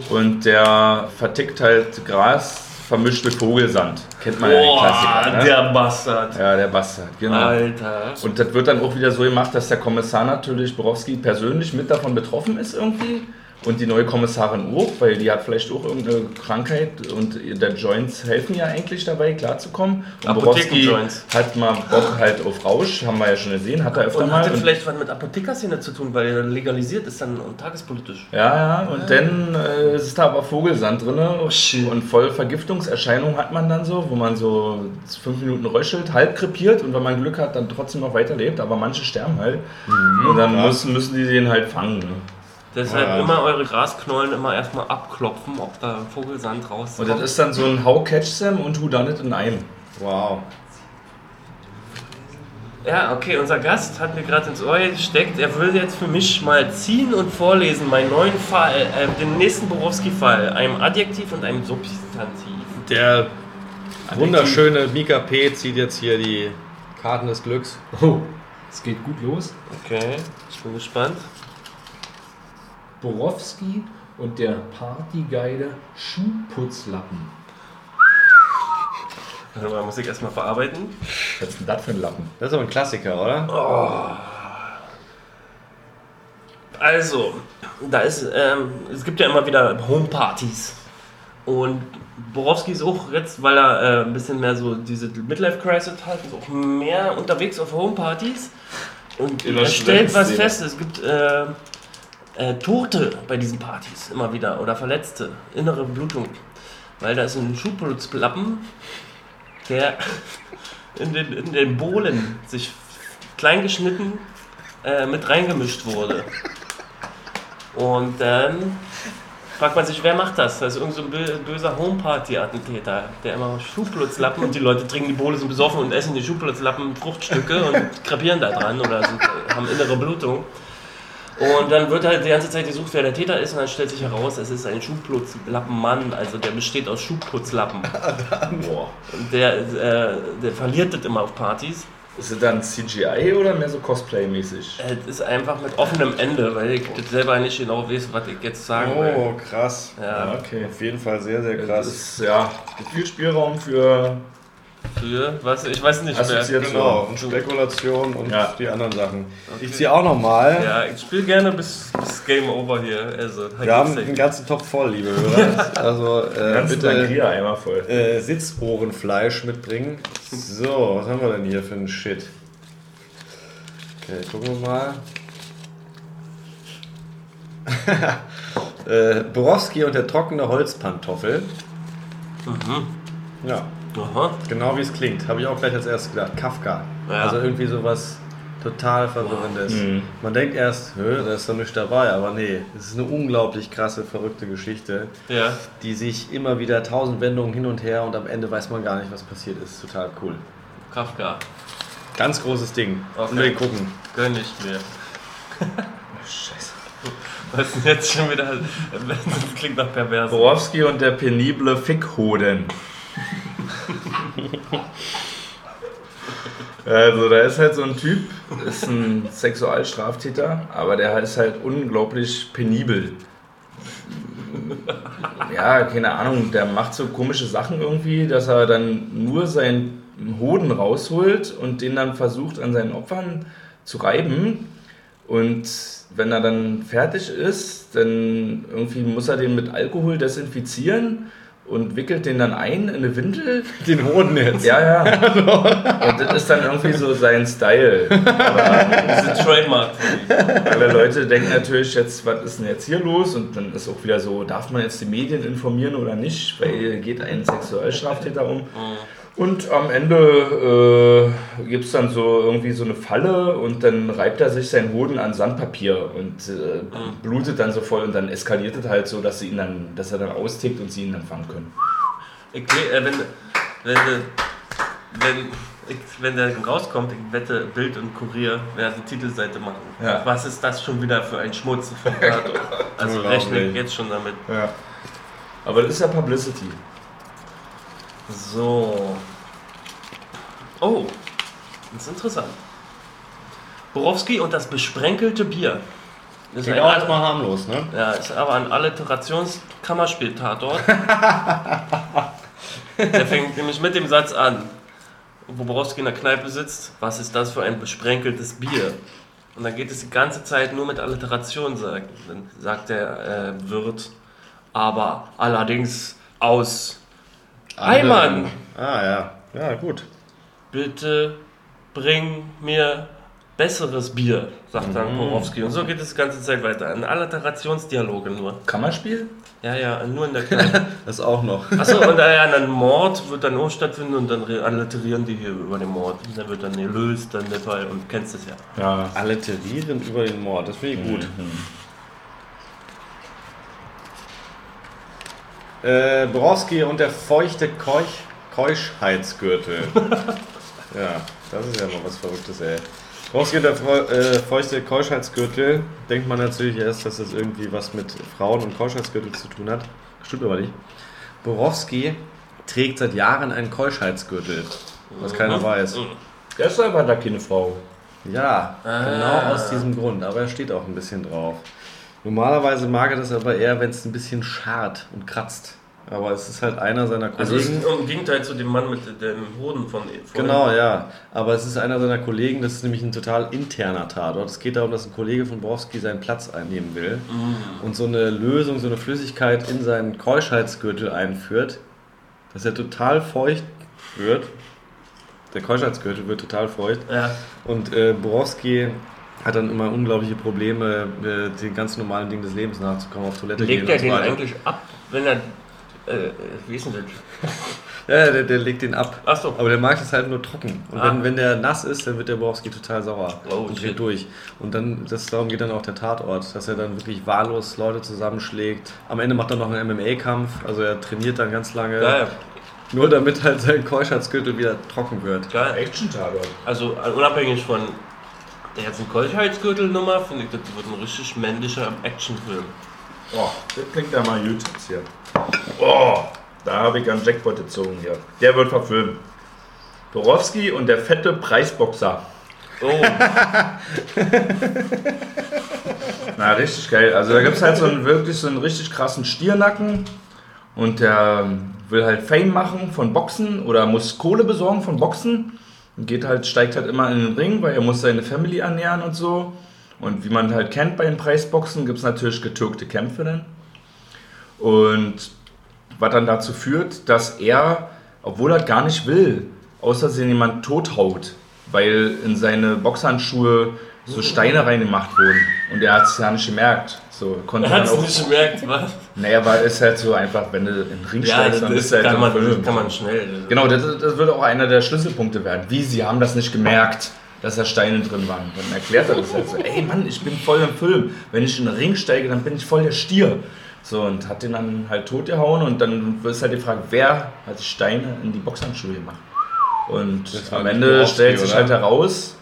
Und der vertickt halt Gras vermischt mit Vogelsand. Kennt man ja den Klassiker. Ne? der Bastard. ja, der Bastard, genau. Alter. Und das wird dann auch wieder so gemacht, dass der Kommissar natürlich Borowski persönlich mit davon betroffen ist irgendwie. Und die neue Kommissarin auch, weil die hat vielleicht auch irgendeine Krankheit und der Joints helfen ja eigentlich dabei klarzukommen. Und Borowski hat mal Bock halt auf Rausch, haben wir ja schon gesehen, hat er öfter Und mal. hat vielleicht was mit Apothekerszene zu tun, weil er legalisiert ist dann und tagespolitisch. Ja, ja, und dann äh, ist da aber Vogelsand drin und voll Vergiftungserscheinungen hat man dann so, wo man so fünf Minuten röchelt, halb krepiert und wenn man Glück hat, dann trotzdem noch weiterlebt, aber manche sterben halt. und dann müssen, müssen die den halt fangen. Ne? Deshalb Ja. immer eure Grasknollen immer erstmal abklopfen, ob da Vogelsand rauskommt. Und das ist dann so ein How Catch Them und Who Done It in einem. Wow. Ja, okay, unser Gast hat mir gerade ins Ohr gesteckt, er würde jetzt für mich mal ziehen und vorlesen, meinen neuen Fall, äh, den nächsten Borowski-Fall, einem Adjektiv und einem Substantiv. Der wunderschöne Mika P. zieht jetzt hier die Karten des Glücks. Oh, es geht gut los. Okay, ich bin gespannt. Borowski und der Partygeide Schuhputzlappen. Warte mal, muss ich erstmal verarbeiten. Was ist denn das für ein Lappen? Das ist aber ein Klassiker, oder? Also, da ist, ähm, es gibt ja immer wieder Homepartys. Und Borowski ist auch jetzt, weil er äh, ein bisschen mehr so diese Midlife-Crisis hat, ist auch mehr unterwegs auf Homepartys. Und er stellt was fest, es gibt äh, äh, Tote bei diesen Partys immer wieder oder Verletzte, innere Blutung. Weil da ist ein Schuhputzlappen, der <laughs> in den, in den Bohlen sich klein geschnitten äh, mit reingemischt wurde. Und dann fragt man sich, wer macht das? Das ist irgend so ein böser Homeparty-Attentäter, der immer Schuhputzlappen und die Leute trinken die Bohle, sind besoffen und essen die Schuhputzlappen Fruchtstücke und <laughs> krepieren da dran oder sind, haben innere Blutung. Und dann wird halt die ganze Zeit gesucht, wer der Täter ist und dann stellt sich heraus, es ist ein Schuhputzlappenmann, also der besteht aus Schuhputzlappen. <laughs> Boah. Und der, äh, der verliert das immer auf Partys. Ist das dann CGI oder mehr so Cosplay-mäßig? Es ist einfach mit offenem Ende, weil ich das selber nicht genau weiß, was ich jetzt sagen will. Oh, krass. Ja, okay. Auf jeden Fall sehr, sehr krass. ist ja gibt viel Spielraum für für was? Ich weiß nicht mehr. Assoziation. Genau, und Spekulation und Ja. die anderen Sachen. Ich ziehe auch nochmal. Ja, ich spiele gerne bis, bis Game Over hier. Also, Wir haben den ganzen Topf voll, liebe Hörer. <laughs> Also äh, ganz bitte einmal voll. äh, Sitzohrenfleisch mitbringen. So, was haben wir denn hier für einen Shit? Okay, gucken wir mal. <laughs> äh, Borowski und der trockene Holzpantoffel. Ja, Aha. genau wie es klingt. Habe ich auch gleich als erstes gedacht. Kafka. Ja. Also irgendwie sowas total Verwirrendes. Mhm. Man denkt erst, da ist doch nichts dabei, aber nee, es ist eine unglaublich krasse, verrückte Geschichte, Ja. die sich immer wieder tausend Wendungen hin und her und am Ende weiß man gar nicht, was passiert ist. Total cool. Kafka. Ganz großes Ding. Okay. Unbedingt gucken. Gönn ich mir. <laughs> Scheiße. Was ist denn jetzt schon wieder? <laughs> Das klingt nach pervers. Borowski und der penible Fickhoden. Also da ist halt so ein Typ, ist ein Sexualstraftäter, aber der ist halt unglaublich penibel. Ja, keine Ahnung, der macht so komische Sachen irgendwie, dass er dann nur seinen Hoden rausholt und den dann versucht an seinen Opfern zu reiben. Und wenn er dann fertig ist, dann irgendwie muss er den mit Alkohol desinfizieren und wickelt den dann ein in eine Windel. <laughs> Den Hoden jetzt. Ja, ja. <laughs> Und das ist dann irgendwie so sein Style. Aber <laughs> Das ist ein Trademark alle Leute denken natürlich jetzt, was ist denn jetzt hier los? Und dann ist auch wieder so, darf man jetzt die Medien informieren oder nicht? Weil hier geht ein Sexualstraftäter um. Und am Ende äh, gibt es dann so irgendwie so eine Falle und dann reibt er sich seinen Hoden an Sandpapier und äh, blutet dann so voll und dann eskaliert es halt so, dass sie ihn dann, dass er dann austickt und sie ihn dann fangen können. Ich, kle- äh, wenn, wenn, du- wenn, ich, wenn der rauskommt, ich wette, Bild und Kurier werden die Titelseite machen. Ja. Was ist das schon wieder für ein Schmutz Tatort? <laughs> Also rechne ich jetzt schon damit. Ja. Aber das ist ja Publicity. So. Oh, das ist interessant. Borowski und das besprenkelte Bier. Das ist Klingt ein auch erstmal harmlos, ne? Ja, ist aber ein Alliterationskammerspiel-Tatort. <laughs> Der fängt nämlich mit dem Satz an, wo Borowski in der Kneipe sitzt, was ist das für ein besprenkeltes Bier? Und dann geht es die ganze Zeit nur mit Alliteration, sagt, sagt der äh, Wirt, aber allerdings aus Heimann. Ah, ja. Ja, gut. Bitte bring mir besseres Bier, sagt dann Mhm. Borowski. Und so geht es die ganze Zeit weiter. Ein Alliterationsdialoge nur. Kammerspiel? Ja, ja, nur in der Kneipe. <laughs> Das auch noch. Achso, und äh, ein Mord wird dann auch stattfinden und dann re- alliterieren die hier über den Mord. Und dann wird dann gelöst, dann der Fall und kennst es ja. Ja. Alliterieren über den Mord, das finde ich gut. Äh, Borowski und der feuchte Keuch Keuschheitsgürtel. <laughs> ja, das ist ja mal was Verrücktes, ey. Borowski und der Feu- äh, feuchte Keuschheitsgürtel, denkt man natürlich erst, dass das irgendwie was mit Frauen und Keuschheitsgürtel zu tun hat. Stimmt aber nicht. Borowski trägt seit Jahren einen Keuschheitsgürtel, was keiner weiß. Deshalb hat er keine Frau. Ja, genau aus diesem Grund. Aber er steht auch ein bisschen drauf. Normalerweise mag er das aber eher, wenn es ein bisschen scharrt und kratzt. Aber es ist halt einer seiner Also es Kollegen. ist im Gegenteil zu dem Mann mit dem Hoden von vorhin. Genau, ja. Aber es ist einer seiner Kollegen, das ist nämlich ein total interner Tatort. Es geht darum, dass ein Kollege von Borowski seinen Platz einnehmen will und so eine Lösung, so eine Flüssigkeit in seinen Keuschheitsgürtel einführt, dass er total feucht wird. Der Keuschheitsgürtel wird total feucht. Ja. Und äh, Borowski hat dann immer unglaubliche Probleme, äh, den ganz normalen Dingen des Lebens nachzukommen, auf Toilette Legt gehen er und so den weiter. eigentlich ab, wenn er. Äh, wie ist denn das? <laughs> Ja, der, der legt den ab. Ach so. Aber der mag es halt nur trocken. Und Ah. wenn, wenn der nass ist, dann wird der Borowski total sauer Oh, und shit. dreht durch. Und dann, das, darum geht dann auch der Tatort, dass er dann wirklich wahllos Leute zusammenschlägt. Am Ende macht er noch einen MMA-Kampf, also er trainiert dann ganz lange. Geil, Nur damit halt sein Keuschheitsgürtel wieder trocken wird. geil. Action-Tatort. Also unabhängig von der ganzen Kolchheitsgürtelnummer, finde ich, das wird ein richtig männlicher Actionfilm. Oh, das klingt ja mal gut jetzt hier. Oh, da habe ich einen Jackpot gezogen hier. Der wird verfilmt. Borowski und der fette Preisboxer. Oh, <laughs> Na, richtig geil. Also da gibt es halt so einen wirklich so einen richtig krassen Stiernacken und der will halt Fame machen von Boxen oder muss Kohle besorgen von Boxen geht halt, steigt halt immer in den Ring, weil er muss seine Family ernähren und so. Und wie man halt kennt bei den Preisboxen, gibt es natürlich getürkte Kämpfe dann. Und was dann dazu führt, dass er, obwohl er gar nicht will, außersehen jemand tothaut, weil in seine Boxhandschuhe so Steine reingemacht wurden. Und er hat es ja nicht gemerkt. So konnte er man hat es auch. nicht gemerkt, was? Naja, aber ist halt so einfach, wenn du in den Ring Ja, steigst, dann du halt kann, im man, Film. kann man schnell. Genau, das, das wird auch einer der Schlüsselpunkte werden. Wie, sie haben das nicht gemerkt, dass da Steine drin waren. Dann erklärt er das halt so, ey Mann, ich bin voll im Film. Wenn ich in den Ring steige, dann bin ich voll der Stier. So, und hat den dann halt totgehauen und dann ist halt die Frage, wer hat die Steine in die Boxhandschuhe gemacht? Und am Ende stellt sich oder? halt heraus,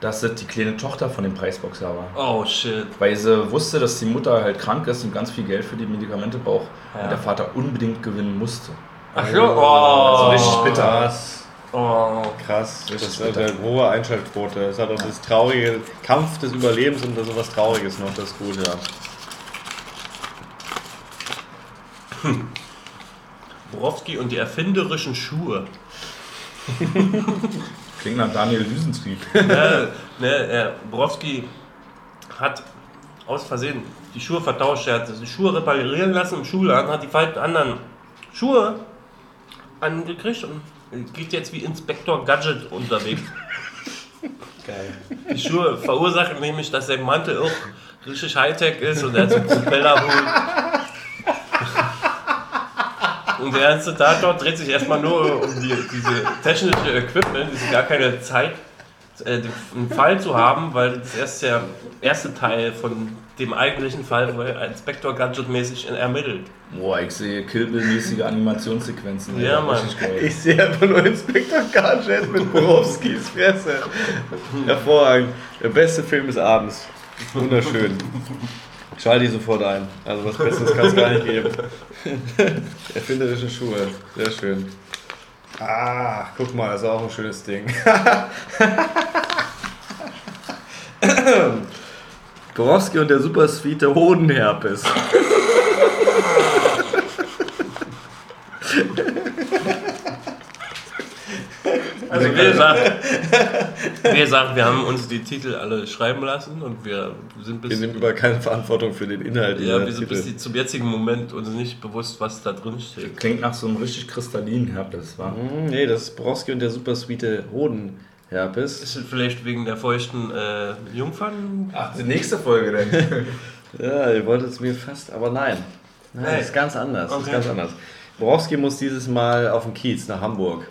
dass das die kleine Tochter von dem Preisboxer war. Oh shit. Weil sie wusste, dass die Mutter halt krank ist und ganz viel Geld für die Medikamente braucht. Ja. Und der Vater unbedingt gewinnen musste. Ach so, oh. richtig bitter. Krass. Oh. Krass, das Richtig ist halt eine hohe Einschaltquote. Es hat auch das traurige Kampf des Überlebens und so was Trauriges noch, das ist gut, ja. Borowski und die erfinderischen Schuhe. <laughs> Klingt nach Daniel Düsentrieb. <laughs> ne, ne, äh, Borowski hat aus Versehen die Schuhe vertauscht. Er hat die Schuhe reparieren lassen im Schuhladen, hat die falschen anderen Schuhe angekriegt und geht jetzt wie Inspektor Gadget unterwegs. <laughs> Geil. Die Schuhe verursachen nämlich, dass der Mantel auch richtig Hightech ist und er hat so einen Propellerhut. <laughs> Und der ganze Tag dort dreht sich erstmal nur um die, diese technische Equipment, diese gar keine Zeit, äh, einen Fall zu haben, weil das erst der erste Teil von dem eigentlichen Fall, wo er Inspektor Gadget-mäßig ermittelt. Boah, ich sehe Kill-Bill-mäßige Animationssequenzen. Ja, Alter. Mann. Ich sehe einfach nur Inspektor Gadget mit Borowskis Fresse. Hervorragend. Der beste Film des Abends. Wunderschön. Schalte die sofort ein. Also was Besseres kann es gar nicht geben. <laughs> Erfinderische Schuhe. Sehr schön. Ah, guck mal, das ist auch ein schönes Ding. <laughs> Borowski und der Supersweet der Hodenherpes. Also wie gesagt, wie gesagt, wir haben uns die Titel alle schreiben lassen und wir sind Wir bis, nehmen über keine Verantwortung für den Inhalt ja, wir sind Titel. bis zum jetzigen Moment uns nicht bewusst, was da drin steht. Klingt nach so einem richtig kristallinen Herpes, war. Hm, Nee, das ist Borowski und der supersweete Hodenherpes. Ist es vielleicht wegen der feuchten äh, Jungfern? Ach, die nächste Folge denn. <laughs> Ja, ihr wolltet es mir fast, aber nein. Nein, das ist ganz anders. Das ist Okay. ganz anders. Borowski muss dieses Mal auf den Kiez nach Hamburg.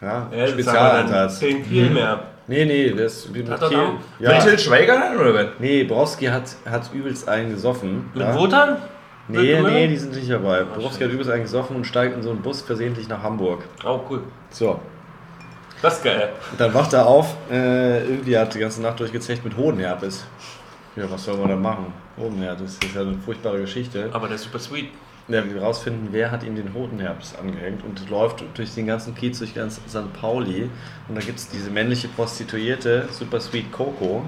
Ja, Ja, Spezialeinsatz. Kein Kiel mehr. Nee, nee, das mit Hat Kiel. noch? Mit Ja. Til Schweiger dann, oder was? Nee, Borowski hat, hat übelst einen gesoffen. Mit ja. Wotan? Nee, nee, die sind nicht dabei. Borowski hat übelst einen gesoffen und steigt in so einen Bus versehentlich nach Hamburg. Oh, cool. So. Das ist geil. Und dann wacht er auf, äh, irgendwie hat die ganze Nacht durchgezecht mit Hodenherpes. Ja, was soll man da machen? Hodenherpes, das ist ja eine furchtbare Geschichte. Aber der ist super sweet. Ja, wir rausfinden, wer hat ihm den Hodenherpes angehängt und läuft durch den ganzen Kiez, durch ganz St. Pauli. Und da gibt es diese männliche Prostituierte, Super Sweet Coco.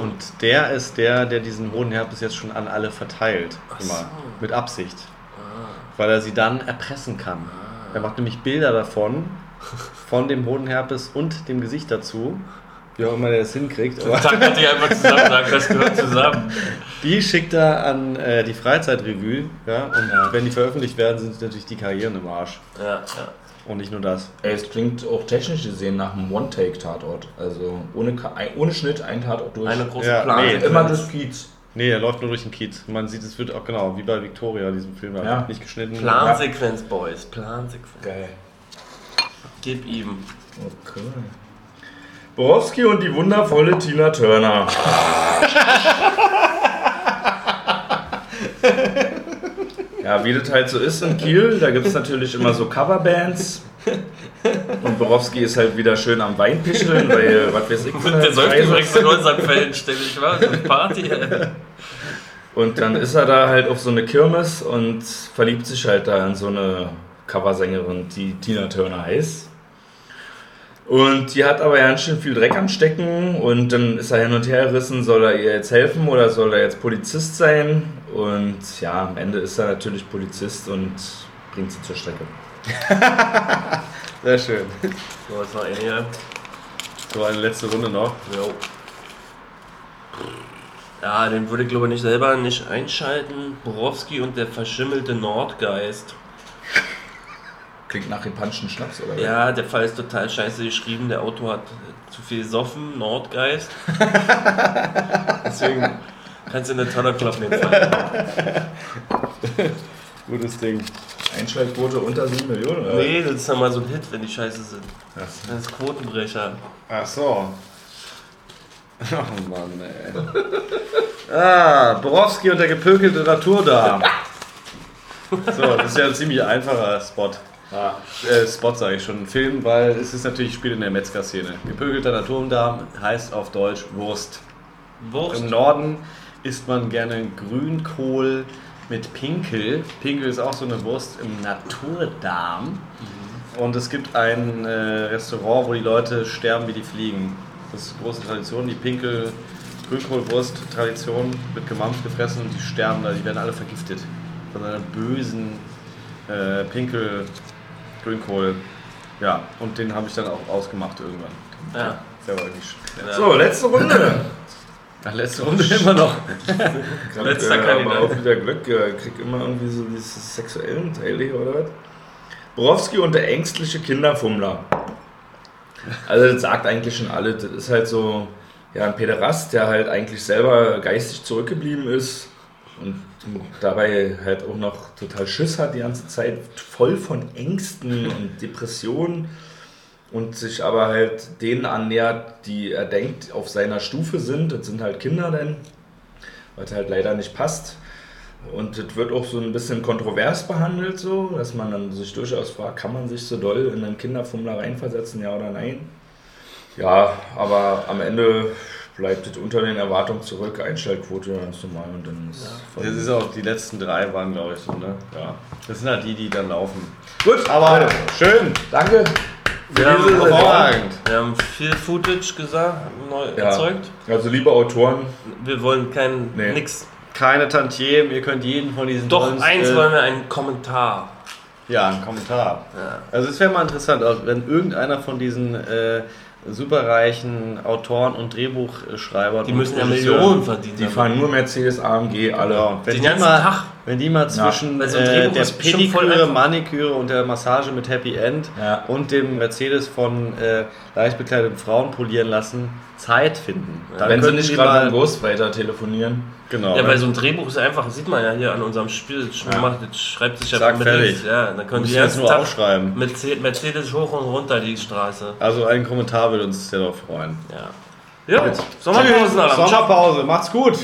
Und der ist der, der diesen Hodenherpes jetzt schon an alle verteilt. Immer. Mit Absicht. Weil er sie dann erpressen kann. Er macht nämlich Bilder davon, von dem Hodenherpes und dem Gesicht dazu. Wie auch immer der das hinkriegt. Aber Zack, die einfach zusammen sagen, das gehört zusammen. die schickt er an äh, die Freizeitrevue. Ja? Und wenn die veröffentlicht werden, sind natürlich die Karrieren im Arsch. Ja, ja. Und nicht nur das. Ey, es klingt auch technisch gesehen nach einem One-Take-Tatort. Also ohne, ohne Schnitt ein Tatort durch. Eine große Ja, Plan. nee, Immer durch Kiez. Nee, er läuft nur durch den Kiez. Man sieht, es wird auch genau, wie bei Victoria, diesem Film, Ja. nicht geschnitten. Plansequenz, Boys. Plansequenz. Geil. Gib ihm. Okay. Borowski und die wundervolle Tina Turner. Ja, wie das halt so ist in Kiel, da gibt es natürlich immer so Coverbands. Und Borowski ist halt wieder schön am Weinpischeln, weil, was weiß ich, Der säuft übrigens in unseren Fällen ständig was. So eine Party. Und dann ist er da halt auf so eine Kirmes und verliebt sich halt da in so eine Coversängerin, die Tina Turner heißt. Und die hat aber ganz schön viel Dreck am Stecken und dann ist er hin und her gerissen, soll er ihr jetzt helfen oder soll er jetzt Polizist sein? Und ja, am Ende ist er natürlich Polizist und bringt sie zur Strecke. <laughs> Sehr schön. So, jetzt noch eine hier. So, eine letzte Runde noch. Jo. Ja, den würde ich glaube ich nicht selber nicht einschalten. Borowski und der verschimmelte Nordgeist. Klingt nach japanischen Schnaps, oder? Ja, der Fall ist total scheiße geschrieben. Der Autor hat zu viel Soffen, Nordgeist. <laughs> Deswegen kannst du in den Tonner kloppen, Fall. <laughs> Gutes Ding. Einschaltquote unter 7 Millionen, oder? Nee, das ist ja mal so ein Hit, wenn die scheiße sind. Das ist Quotenbrecher. Ach so. Oh Mann, ey. <laughs> Ah, Borowski und der gepökelte Naturdarm. So, das ist ja ein ziemlich einfacher Spot. Äh, Spot sage ich schon, Film, weil es ist natürlich Spiel in der Metzger-Szene. Gepökelter Naturdarm heißt auf Deutsch Wurst. Wurst. Im Norden isst man gerne Grünkohl mit Pinkel. Pinkel ist auch so eine Wurst im Naturdarm. Und es gibt ein äh, Restaurant, wo die Leute sterben wie die Fliegen. Das ist eine große Tradition. Die Pinkel Grünkohlwurst-Tradition wird gemampft, gefressen und die sterben da. Die werden alle vergiftet. Von einer bösen äh, Pinkel Grünkohl. Ja, und den habe ich dann auch ausgemacht irgendwann. Ja. Der war wirklich. Ja. So, letzte Runde. Ach, letzte Runde <laughs> immer noch. Letzter ja, Kandidat. aber auch wieder Glück, ja, krieg immer irgendwie so diese sexuellen Teile hier, oder was? Borowski und der ängstliche Kinderfummler. Also das sagt eigentlich schon alles. Das ist halt so ja, ein Pederast, der halt eigentlich selber geistig zurückgeblieben ist und dabei halt auch noch total Schiss hat die ganze Zeit, voll von Ängsten und Depressionen und sich aber halt denen annähert, die er denkt auf seiner Stufe sind. Das sind halt Kinder denn, was halt leider nicht passt. Und das wird auch so ein bisschen kontrovers behandelt, so, dass man dann sich durchaus fragt, kann man sich so doll in einen Kinderfummler reinversetzen, ja oder nein? Ja, aber am Ende bleibt es unter den Erwartungen zurück, Einschaltquote ganz normal und dann ist voll- Das ist auch, die letzten drei waren, glaube ich, so, ne? ja. Das sind halt die, die dann laufen. Gut, Aber Leute, schön. danke. Wir haben. Hervorragend. wir haben viel Footage gesagt, neu Ja. erzeugt. Also liebe Autoren, Wir wollen kein Nee. nix. Keine Tantiemen, ihr könnt jeden von diesen Doch, tollen, eins äh, wollen wir einen Kommentar. Ja, ein Kommentar. Ja. Also es wäre mal interessant, wenn irgendeiner von diesen äh, superreichen Autoren und Drehbuchschreibern Die und müssen ja Millionen verdienen. die fahren nur Mercedes AMG, alle. Genau. Wenn Den die, ganzen mal, Tag. Wenn die mal zwischen Weil so äh, der Pediküre. Maniküre und der Massage mit Happy End Ja. und dem Mercedes von äh, leicht bekleideten Frauen polieren lassen, Zeit finden. Dann Wenn sie nicht gerade mit dem Ghostwriter telefonieren. Genau. Ja, weil so ein Drehbuch ist einfach, sieht man ja hier an unserem Spiel, das Ja. macht, schreibt sich ja Zack, mit fertig. Ja, dann können die jetzt nur Tag aufschreiben. Mercedes hoch und runter die Straße. Also ein Kommentar würde uns sehr doch freuen. Ja. Ja, Sommerpause. Sommerpause, macht's gut.